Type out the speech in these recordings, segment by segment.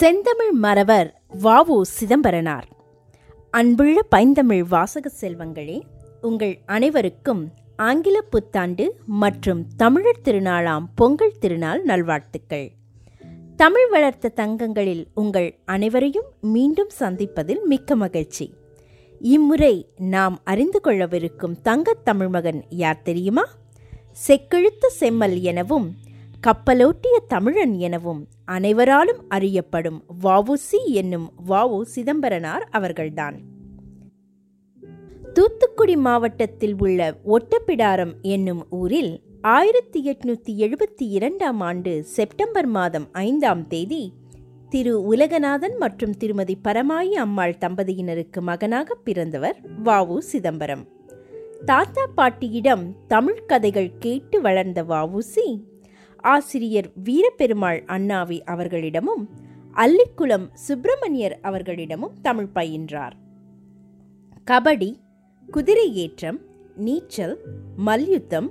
செந்தமிழ் மறவர் வாவு சிதம்பரனார். அன்புள்ள பைந்தமிழ் வாசக செல்வங்களே உங்கள் அனைவருக்கும் ஆங்கில புத்தாண்டு மற்றும் தமிழர் திருநாளாம் பொங்கல் திருநாள் நல்வாழ்த்துக்கள். தமிழ் வளர்த்த தங்கங்களில் உங்கள் அனைவரையும் மீண்டும் சந்திப்பதில் மிக்க மகிழ்ச்சி. இம்முறை நாம் அறிந்து கொள்ளவிருக்கும் தங்கத் தமிழ்மகன் யார் தெரியுமா? செக்கெழுத்து செம்மல் எனவும் கப்பலோட்டிய தமிழன் எனவும் அனைவராலும் அறியப்படும் வவுசி என்னும் வவு சிதம்பரனார் அவர்கள்தான். தூத்துக்குடி மாவட்டத்தில் உள்ள ஒட்டப்பிடாரம் என்னும் ஊரில் ஆயிரத்தி எட்நூத்தி எழுபத்தி இரண்டாம் ஆண்டு செப்டம்பர் மாதம் ஐந்தாம் தேதி திரு உலகநாதன் மற்றும் திருமதி பரமாயி அம்மாள் தம்பதியினருக்கு மகனாக பிறந்தவர் வாவு சிதம்பரம். தாத்தா பாட்டியிடம் தமிழ் கதைகள் கேட்டு வளர்ந்த வாவுசி ஆசிரியர் வீரபெருமாள் அண்ணாவி அவர்களிடமும் அல்லிக்குளம் சுப்பிரமணியர் அவர்களிடமும் தமிழ் பயின்றார். கபடி குதிரை ஏற்றம் நீச்சல் மல்யுத்தம்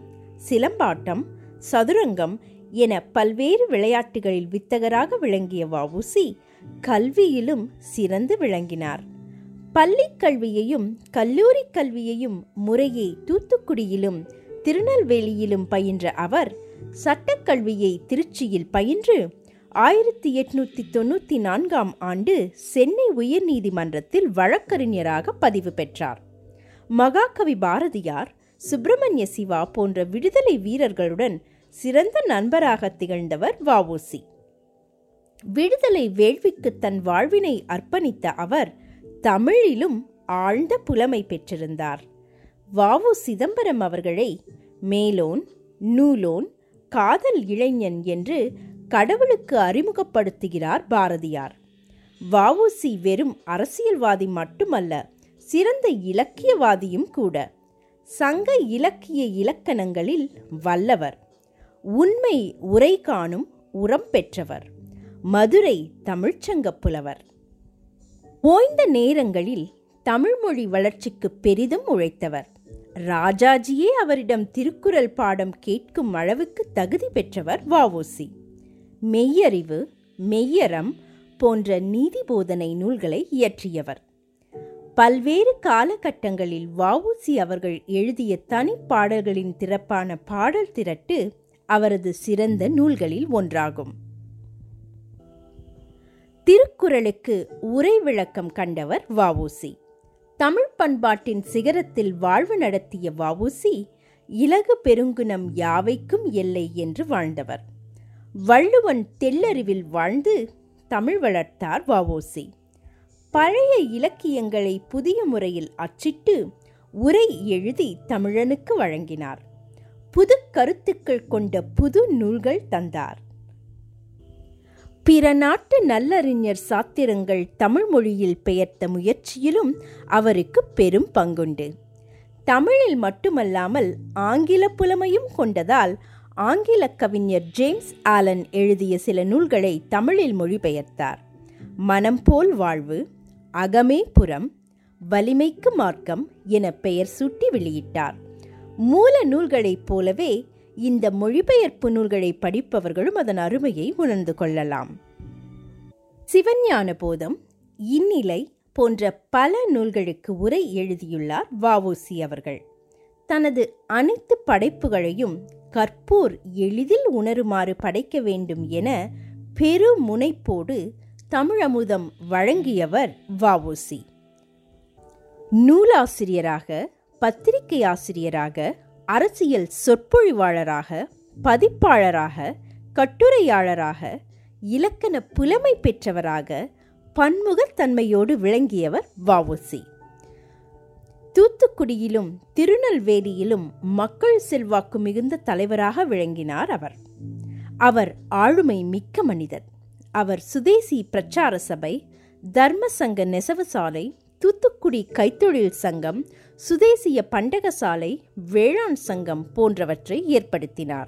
சிலம்பாட்டம் சதுரங்கம் என பல்வேறு விளையாட்டுகளில் வித்தகராக விளங்கிய வவுசி கல்வியிலும் சிறந்து விளங்கினார். பள்ளி கல்வியையும் கல்லூரி கல்வியையும் முறையே தூத்துக்குடியிலும் திருநெல்வேலியிலும் பயின்ற அவர் சட்டக்கல்வியை திருச்சியில் பயின்று ஆயிரத்தி எட்நூத்தி தொண்ணூத்தி நான்காம் ஆண்டு சென்னை உயர்நீதிமன்றத்தில் வழக்கறிஞராக பதிவு பெற்றார். மகாகவி பாரதியார் சுப்பிரமணிய சிவா போன்ற விடுதலை வீரர்களுடன் சிறந்த நண்பராக திகழ்ந்தவர் வஉசி விடுதலை வேள்விக்கு தன் வாழ்வினை அர்ப்பணித்த அவர் தமிழிலும் ஆழ்ந்த புலமை பெற்றிருந்தார். வாவு சிதம்பரம் அவர்களை மேலோன் நூலோன் காதல் இளைஞன் என்று கடவுளுக்கு அறிமுகப்படுத்துகிறார் பாரதியார். வவுசி வெறும் அரசியல்வாதி மட்டுமல்ல சிறந்த இலக்கியவாதியும் கூட. சங்க இலக்கிய இலக்கணங்களில் வல்லவர். உண்மை உரை காணும் உரம் பெற்றவர். மதுரை தமிழ்ச்சங்க புலவர். ஓய்ந்த நேரங்களில் தமிழ்மொழி வளர்ச்சிக்கு பெரிதும் உழைத்தவர். ராஜாஜியே அவரிடம் திருக்குறள் பாடம் கேட்கும் அளவுக்கு தகுதி பெற்றவர் வவுசி மெய்யறிவு மெய்யறம் போன்ற நீதி போதனை நூல்களை இயற்றியவர். பல்வேறு காலகட்டங்களில் வவுசி அவர்கள் எழுதிய தனிப்பாடல்களின் திறப்பான பாடல் திரட்டு அவரது சிறந்த நூல்களில் ஒன்றாகும். திருக்குறளுக்கு உரை விளக்கம் கண்டவர் வவுசி தமிழ் பண்பாட்டின் சிகரத்தில் வாழ்வு நடத்திய வவுசி இலகு பெருங்குணம் யாவைக்கும் எல்லை என்று வாழ்ந்தவர். வள்ளுவன் தெல்லறிவில் வாழ்ந்து தமிழ் வளர்த்தார் வவுசி பழைய இலக்கியங்களை புதிய முறையில் அச்சிட்டு உரை எழுதி தமிழனுக்கு வழங்கினார். புது கருத்துக்கள் கொண்ட புது நூல்கள் தந்தார். பிற நாட்டு நல்லறிஞர் சாத்திரங்கள் தமிழ் மொழியில் பெயர்த்த முயற்சியிலும் அவருக்கு பெரும் பங்குண்டு. தமிழில் மட்டுமல்லாமல் ஆங்கில புலமையும் கொண்டதால் ஆங்கில கவிஞர் ஜேம்ஸ் ஆலன் எழுதிய சில நூல்களை தமிழில் மொழிபெயர்த்தார். மனம் போல் வாழ்வு அகமே புறம் வலிமைக்கு மார்க்கம் என பெயர் சூட்டி வெளியிட்டார். மூல நூல்களைப் போலவே இந்த மொழிபெயர்ப்பு நூல்களை படிப்பவர்களும் அதன் அருமையை உணர்ந்து கொள்ளலாம். சிவஞான போதம் இந்நிலை போன்ற பல நூல்களுக்கு உரை எழுதியுள்ளார் வவுசி அவர்கள். தனது அனைத்து படைப்புகளையும் கற்போர் எளிதில் உணருமாறு படைக்க வேண்டும் என பெரு முனைப்போடு தமிழமுதம் வழங்கியவர் வவுசி நூலாசிரியராக பத்திரிகை ஆசிரியராக அரசியல் சொற்பொழிவாளராக பதிப்பாளராக கட்டுரையாளராக இலக்கண புலமை பெற்றவராக பன்முகத்தன்மையோடு விளங்கியவர் வவுசி தூத்துக்குடியிலும் திருநெல்வேலியிலும் மக்கள் செல்வாக்கு மிகுந்த தலைவராக விளங்கினார் அவர். அவர் ஆளுமை மிக்க மனிதர். அவர் சுதேசி பிரச்சார சபை தர்ம சங்க நெசவு சாலை தூத்துக்குடி கைத்தொழில் சங்கம் சுதேசிய பண்டகசாலை வேளாண் சங்கம் போன்றவற்றை ஏற்படுத்தினார்.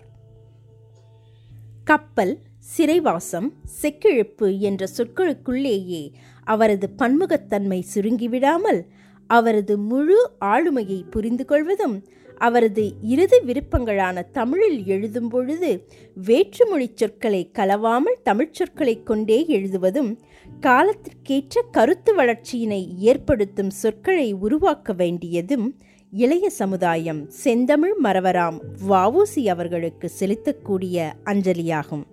கப்பல் சிறைவாசம் செக்கிழப்பு என்ற சொற்களுக்குள்ளேயே அவரது பன்முகத்தன்மை சுருங்கிவிடாமல் அவரது முழு ஆளுமையை புரிந்து கொள்வதும் அவரது இறுதி விருப்பங்களான தமிழில் எழுதும் பொழுது வேற்றுமொழி சொற்களை கலவாமல் தமிழ்ச் சொற்களை கொண்டே எழுதுவதும் காலத்திற்கேற்ற கருத்து வளர்ச்சியினை ஏற்படுத்தும் சொற்களை உருவாக்க வேண்டியதும் இளைய சமுதாயம் செந்தமிழ் மறவராம் வவுசி அவர்களுக்கு செலுத்தக்கூடிய அஞ்சலியாகும்.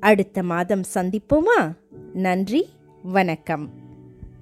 அடுத்த மாதம் சந்திப்போமா? நன்றி வணக்கம்.